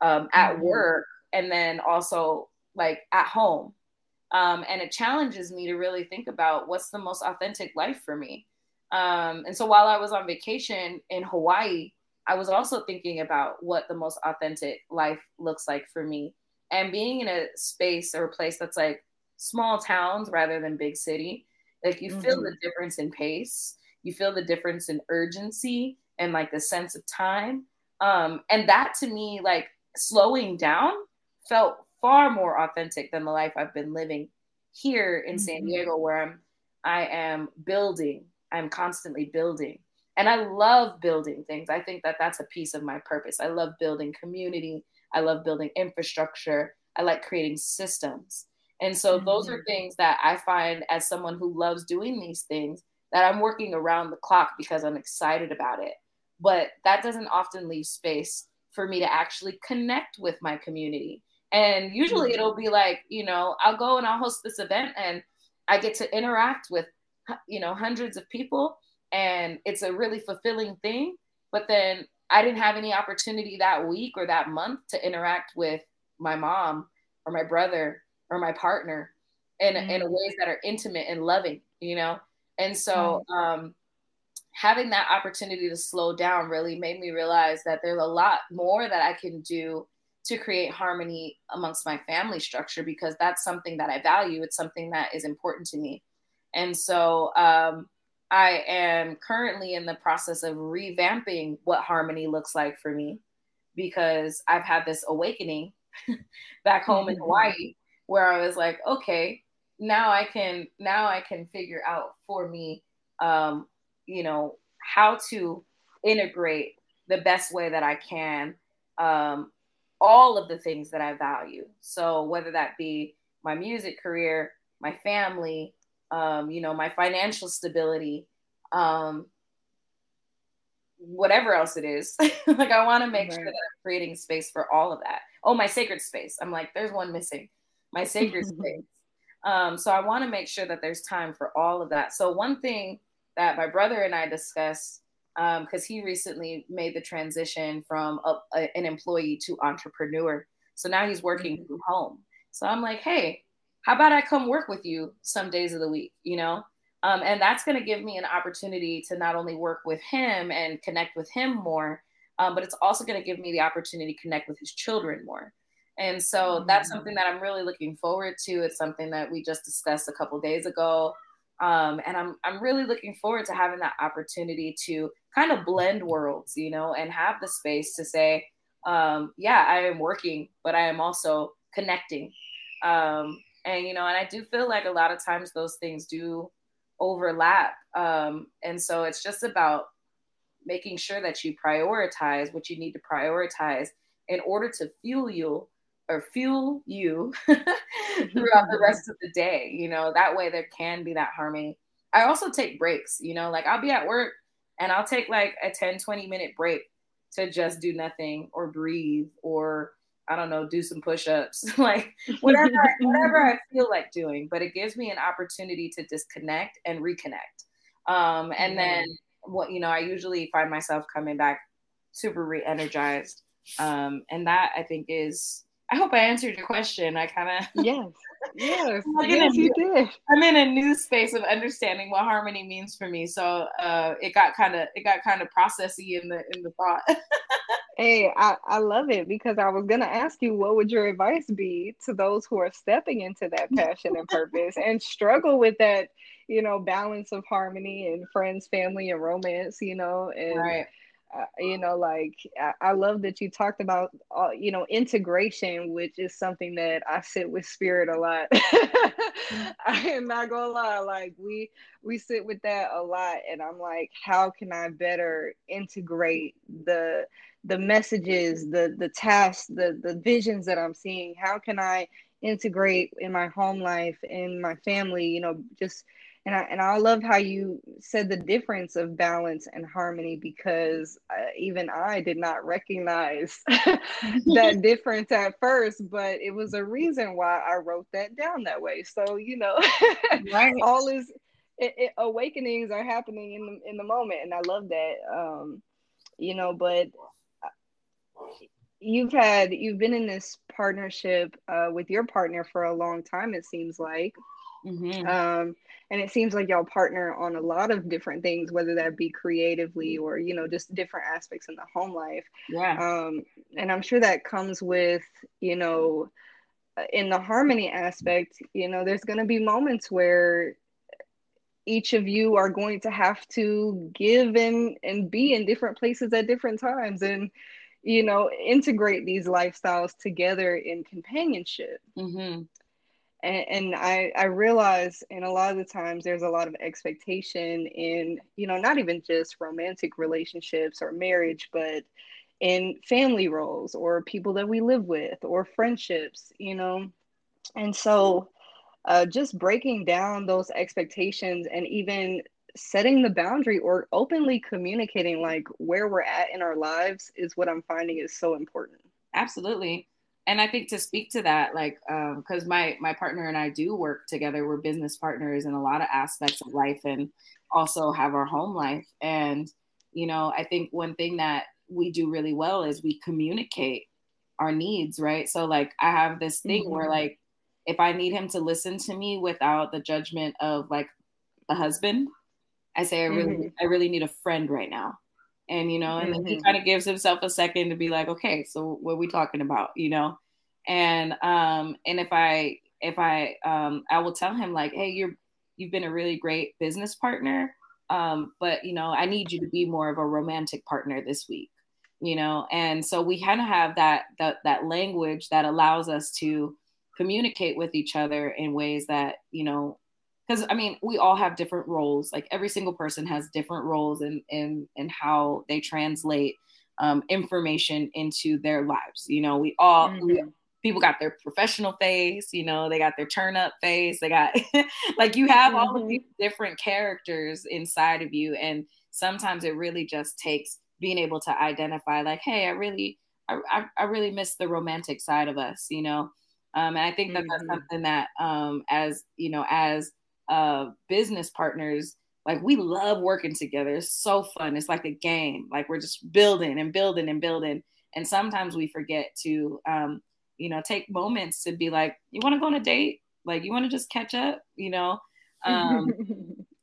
S2: um, at mm-hmm. work and then also like at home. Um, and it challenges me to really think about what's the most authentic life for me. Um, and so while I was on vacation in Hawaii, I was also thinking about what the most authentic life looks like for me. And being in a space or a place that's like small towns rather than big city, like you mm-hmm. feel the difference in pace you feel the difference in urgency and like the sense of time. Um and that to me like slowing down felt far more authentic than the life i've been living here in mm-hmm. san diego where i'm i am building. I'm constantly building. And i love building things. I think that that's a piece of my purpose. I love building community. I love building infrastructure. I like creating systems. And so mm-hmm. those are mm-hmm. things that i find as someone who loves doing these things that I'm working around the clock because I'm excited about it. But that doesn't often leave space for me to actually connect with my community. And usually mm-hmm. it'll be like, you know, I'll go and I'll host this event and I get to interact with, you know, hundreds of people. and it's a really fulfilling thing. But then I didn't have any opportunity that week or that month to interact with my mom or my brother or my partner in, mm-hmm. in ways that are intimate and loving, you know? And so um, having that opportunity to slow down really made me realize that there's a lot more that I can do to create harmony amongst my family structure because that's something that I value. It's something that is important to me. And so um, I am currently in the process of revamping what harmony looks like for me because I've had this awakening [LAUGHS] back home in mm-hmm. Hawaii where I was like, okay, now I can now I can figure out for me um, you know, how to integrate the best way that I can um, all of the things that I value. So whether that be my music career, my family, um, you know, my financial stability, um, whatever else it is. [LAUGHS] like I want to make right. sure that I'm creating space for all of that. Oh, my sacred space. I'm like, there's one missing. My sacred [LAUGHS] space. Um, so I want to make sure that there's time for all of that. So one thing that my brother and I discussed because um, he recently made the transition from a, a, an employee to entrepreneur. So now he's working mm-hmm. from home. So I'm like, hey, how about I come work with you some days of the week, you know? Um, and that's going to give me an opportunity to not only work with him and connect with him more, um, but it's also going to give me the opportunity to connect with his children more. And so mm-hmm. that's something that I'm really looking forward to. It's something that we just discussed a couple days ago. Um, and I'm I'm really looking forward to having that opportunity to kind of blend worlds, you know, and have the space to say, um, yeah, I am working, but I am also connecting. Um, and you know, and I do feel like a lot of times those things do overlap. Um, and so it's just about making sure that you prioritize what you need to prioritize in order to fuel you or fuel you [LAUGHS] throughout the rest of the day. You know, that way there can be that harmony. I also take breaks, you know, like I'll be at work and I'll take like a 10, 20 minute break to just do nothing or breathe or I don't know, do some push-ups, [LAUGHS] like whatever whatever I [LAUGHS] feel like doing. But it gives me an opportunity to disconnect and reconnect. Um, and then what you know, I usually find myself coming back super re-energized. Um, and that I think is I hope I answered your question. I kind of [LAUGHS]
S1: yes, yes, yes, you did.
S2: I'm in a new space of understanding what harmony means for me. So uh, it got kind of it got kind of processy in the in the thought. [LAUGHS]
S1: hey, I I love it because I was gonna ask you what would your advice be to those who are stepping into that [LAUGHS] passion and purpose and struggle with that, you know, balance of harmony and friends, family, and romance. You know, and. Right uh, you know like I, I, love that you talked about uh, you know integration which is something that i sit with spirit a lot. [LAUGHS] I am not gonna lie like we we sit with that a lot and i'm like how can i better integrate the the messages the the tasks the the visions that i'm seeing? How can i integrate in my home life in my family you know just and I and I love how you said the difference of balance and harmony because uh, even I did not recognize [LAUGHS] that [LAUGHS] difference at first, but it was a reason why I wrote that down that way. So you know, [LAUGHS] right. all is it, it, awakenings are happening in the in the moment, and I love that. Um, you know, but uh, you've had you've been in this partnership uh, with your partner for a long time. It seems like. Mm-hmm. Um, and it seems like y'all partner on a lot of different things whether that be creatively or you know just different aspects in the home life. Yeah. Um and i'm sure that comes with you know in the harmony aspect you know there's going to be moments where each of you are going to have to give and and be in different places at different times and you know integrate these lifestyles together in companionship. Mm-hmm and, and I, I realize in a lot of the times there's a lot of expectation in you know not even just romantic relationships or marriage but in family roles or people that we live with or friendships you know? And so uh, just breaking down those expectations and even setting the boundary or openly communicating like where we're at in our lives is what i'm finding is so important.
S2: Absolutely and I think to speak to that, like, because um, my my partner and I do work together. We're business partners in a lot of aspects of life, and also have our home life. And you know, I think one thing that we do really well is we communicate our needs, right? So, like, I have this thing mm-hmm. where, like, if I need him to listen to me without the judgment of like a husband, I say I really, mm-hmm. I really need a friend right now and you know and mm-hmm. then he mm-hmm. kind of gives himself a second to be like okay so what are we talking about you know and um and if i if i um i will tell him like hey you're you've been a really great business partner um but you know i need you to be more of a romantic partner this week you know and so we kind of have that that that language that allows us to communicate with each other in ways that you know because I mean, we all have different roles. Like every single person has different roles in in in how they translate um, information into their lives. You know, we all mm-hmm. we, people got their professional face. You know, they got their turn up face. They got [LAUGHS] like you have mm-hmm. all of mm-hmm. these different characters inside of you, and sometimes it really just takes being able to identify, like, hey, I really, I, I, I really miss the romantic side of us. You know. Um, and I think that mm-hmm. that's something that, um, as you know, as uh, business partners, like we love working together. It's so fun. It's like a game. Like we're just building and building and building. And sometimes we forget to, um, you know, take moments to be like, you want to go on a date? Like you want to just catch up, you know? [LAUGHS] Um,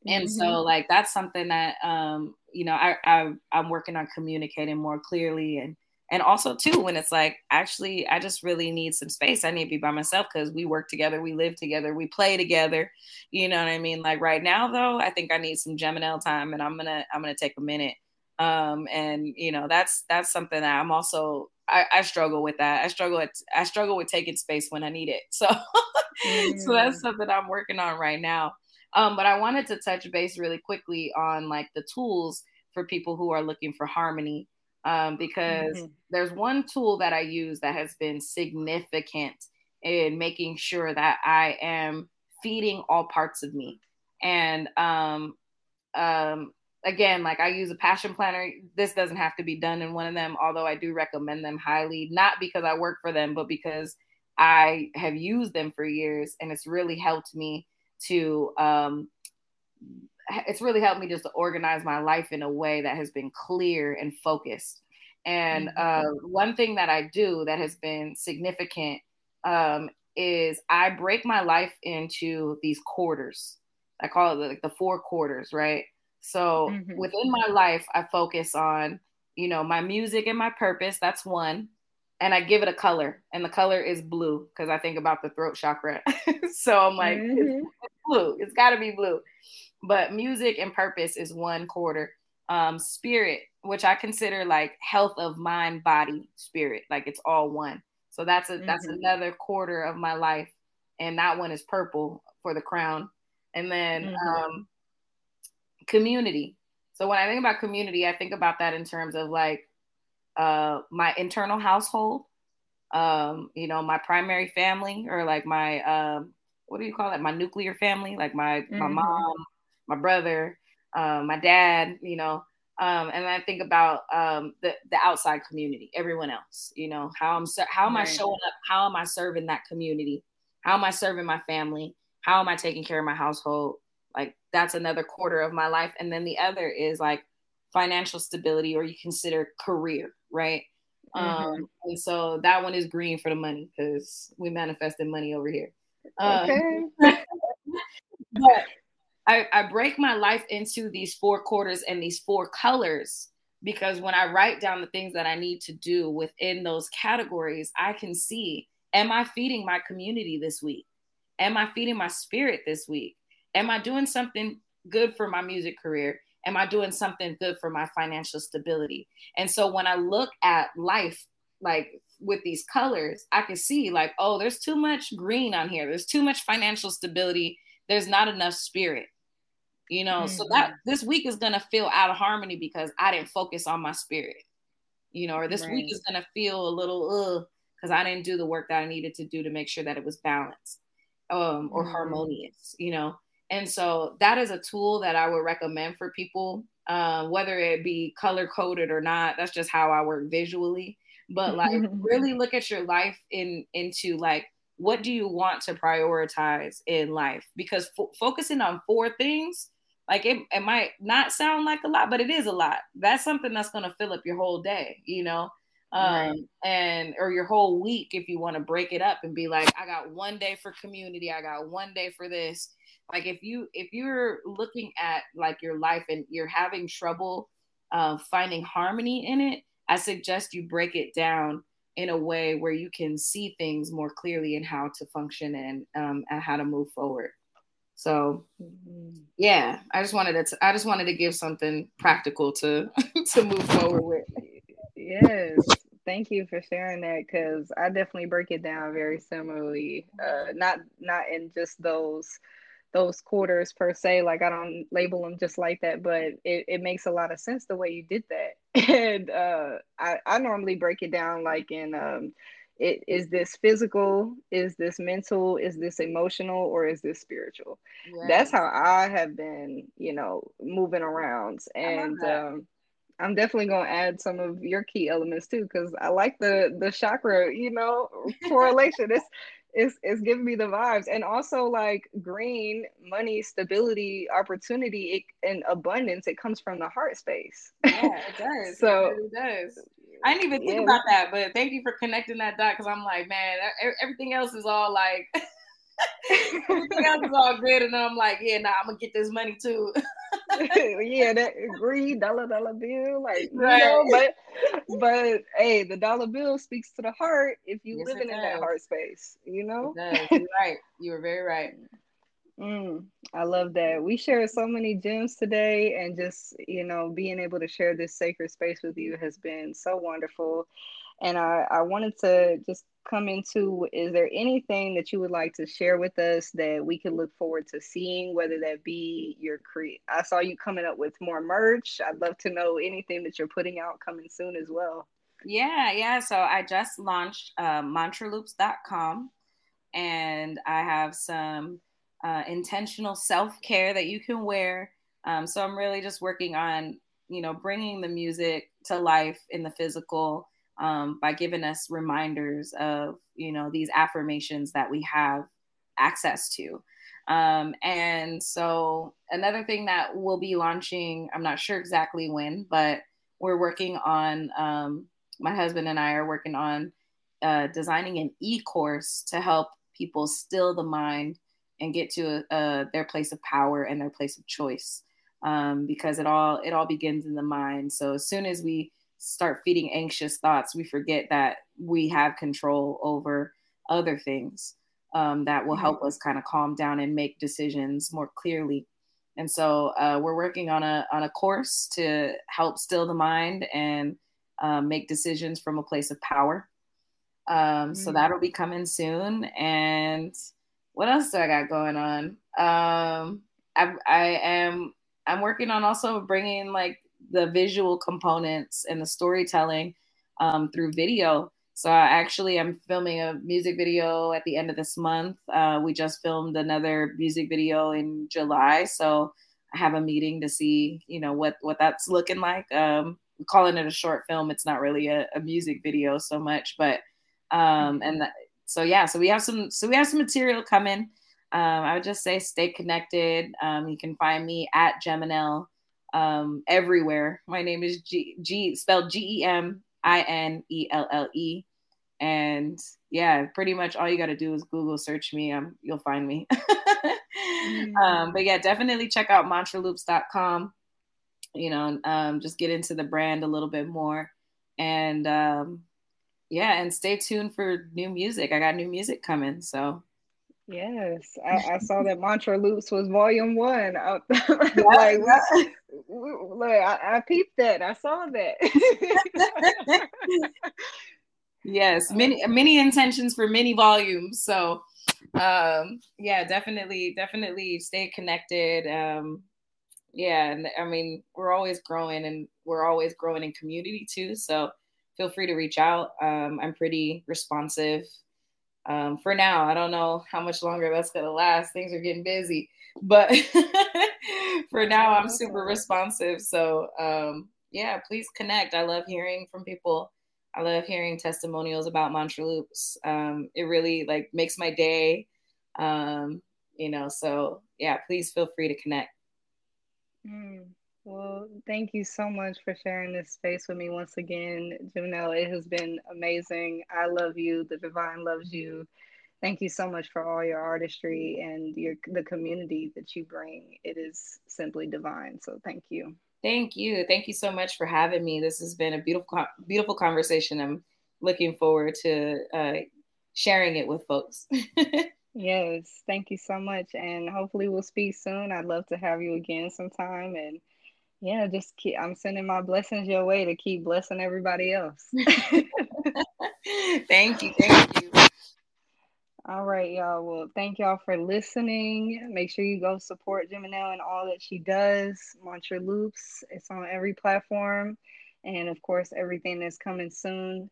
S2: and so mm-hmm. like that's something that um, you know I, I I'm working on communicating more clearly and and also too when it's like actually i just really need some space. I need to be by myself because we work together we live together we play together. You know what i mean? Like right now though i think i need some gemini time and i'm gonna i'm gonna take a minute. Um and you know that's that's something that i'm also I, I struggle with that. I struggle with i struggle with taking space when i need it. [LAUGHS] So mm. so that's something i'm working on right now. Um but i wanted to touch base really quickly on like the tools for people who are looking for harmony um, because mm-hmm. there's one tool that I use that has been significant in making sure that I am feeding all parts of me. And um, um, again, like I use a passion planner. This doesn't have to be done in one of them, although I do recommend them highly, not because I work for them, but because I have used them for years and it's really helped me to um, it's really helped me just to organize my life in a way that has been clear and focused. And mm-hmm. uh, one thing that I do that has been significant um, is I break my life into these quarters. I call it like the four quarters, right? So mm-hmm. within my life, I focus on, you know, my music and my purpose. That's one. And I give it a color, and the color is blue because I think about the throat chakra. [LAUGHS] so I'm like, mm-hmm. it's, it's blue. It's got to be blue but music and purpose is one quarter. Um, spirit, which I consider like health of mind, body, spirit, like it's all one. So that's a mm-hmm. that's another quarter of my life, and that one is purple for the crown. And then mm-hmm. um, community. So when I think about community, I think about that in terms of like uh, my internal household, um, you know, my primary family, or like my um, what do you call it? My nuclear family, like my mm-hmm. my mom, my brother, um, my dad, you know, um, and I think about um, the the outside community, everyone else, you know, how I'm how am. I showing up? How am I serving that community? How am I serving my family? How am I taking care of my household? Like that's another quarter of my life, and then the other is like financial stability, or you consider career, right? Mm-hmm. Um, and so that one is green for the money because we manifested money over here. Um, okay. [LAUGHS] but I, I break my life into these four quarters and these four colors because when I write down the things that I need to do within those categories, I can see am I feeding my community this week? Am I feeding my spirit this week? Am I doing something good for my music career? Am I doing something good for my financial stability? And so when I look at life like with these colors, I can see like, oh, there's too much green on here. There's too much financial stability. There's not enough spirit you know mm-hmm. so that this week is going to feel out of harmony because i didn't focus on my spirit you know or this right. week is going to feel a little uh because i didn't do the work that i needed to do to make sure that it was balanced um or mm-hmm. harmonious you know and so that is a tool that i would recommend for people uh, whether it be color coded or not that's just how i work visually but like [LAUGHS] really look at your life in into like what do you want to prioritize in life because f- focusing on four things like it, it might not sound like a lot but it is a lot. That's something that's going to fill up your whole day you know? Um right. and or your whole week if you want to break it up and be like i got one day for community i got one day for this. Like if you if you're looking at like your life and you're having trouble uh, finding harmony in it i suggest you break it down in a way where you can see things more clearly and how to function and um, and how to move forward so mm-hmm. yeah i just wanted to i just wanted to give something practical to [LAUGHS] to move forward with
S1: yes thank you for sharing that because i definitely break it down very similarly uh, not not in just those those quarters per se. Like I don't label them just like that, but it, it makes a lot of sense the way you did that. [LAUGHS] and uh, I, I normally break it down like in um, it, is this physical, is this mental, is this emotional, or is this spiritual? Yes. That's how I have been, you know, moving around. And um, I'm definitely gonna add some of your key elements too, because I like the the chakra, you know, correlation. it's it's it's giving me the vibes and also like green money stability opportunity it, and abundance it comes from the heart space
S2: yeah it [LAUGHS] does so it really does i didn't even think yeah. about that but thank you for connecting that dot because i'm like man everything else is all like [LAUGHS] everything else is all good and i'm like yeah nah i'm gonna get this money too [LAUGHS] [LAUGHS]
S1: yeah, that green dollar dollar bill, like right. you know, but but hey, the dollar bill speaks to the heart if you yes, living in that heart space, you know.
S2: You're right. You were very right.
S1: Mm, I love that. We shared so many gems today, and just you know, being able to share this sacred space with you has been so wonderful. And I, I wanted to just come into is there anything that you would like to share with us that we can look forward to seeing whether that be your create i saw you coming up with more merch i'd love to know anything that you're putting out coming soon as well
S2: yeah yeah so i just launched uh, mantraloops.com and i have some uh, intentional self-care that you can wear. Um, so i'm really just working on you know bringing the music to life in the physical um, by giving us reminders of you know these affirmations that we have access to. Um, and so another thing that we'll be launching i'm not sure exactly when but we're working on um, my husband and i are working on uh, designing an e-course to help people still the mind and get to uh, their place of power and their place of choice um, because it all it all begins in the mind so as soon as we start feeding anxious thoughts, we forget that we have control over other things um, that will help us kind of calm down and make decisions more clearly. And so uh, we're working on a on a course to help still the mind and uh, make decisions from a place of power. Um, mm-hmm. So that'll be coming soon. And what else do I got going on? Um, I, I am I'm working on also bringing like the visual components and the storytelling um, through video. So I actually am filming a music video at the end of this month. Uh, we just filmed another music video in July, so I have a meeting to see, you know, what what that's looking like. Um, calling it a short film. It's not really a, a music video so much, but um, and so yeah, so we have some so we have some material coming. Um, I would just say stay connected. Um, you can find me at Geminelle um, everywhere. My name is G, G spelled G E M I N E L L E. And yeah, pretty much all you got to do is Google search me. Um, you'll find me. [LAUGHS] mm-hmm. um, but yeah, definitely check out mantraloops.com. You know, um, just get into the brand a little bit more. And um, yeah, and stay tuned for new music. I got new music coming. So
S1: Yes, I, I, saw that Mantra Loops was volume one. I, [LAUGHS] like, look, I, I, peeped that. I saw that. [LAUGHS]
S2: yes, many many intentions for many volumes. So, um, yeah, definitely, definitely stay connected. Um, yeah, and I mean, we're always growing, and we're always growing in community too. So, feel free to reach out. Um, I'm pretty responsive um, for now. I don't know how much longer that's going to last. Things are getting busy, but [LAUGHS] for now, I'm super responsive. So, um, yeah, please connect. I love hearing from people I love hearing testimonials about Mantra Loops. Um, it really like makes my day. Um, you know, so yeah, please feel free to connect.
S1: Mm. Well, thank you so much for sharing this space with me once again, Janelle. It has been amazing. I love you. The divine loves you. Thank you so much for all your artistry and your the community that you bring. It is simply divine. So thank you.
S2: Thank you. Thank you so much for having me. This has been a beautiful, beautiful conversation. I'm looking forward to uh, sharing it with folks. [LAUGHS]
S1: yes, thank you so much, and hopefully we'll speak soon. I'd love to have you again sometime, and yeah, just keep. I'm sending my blessings your way to keep blessing everybody else. [LAUGHS]
S2: thank you. Thank you.
S1: All right, y'all. Well, thank y'all for listening. Make sure you go support Geminelle and all that she does. Mantra Loops. It's on every platform. And of course, everything that's coming soon.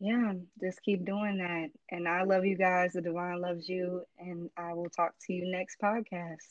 S1: Yeah, just keep doing that. And I love you guys. The divine loves you. And I will talk to you next podcast.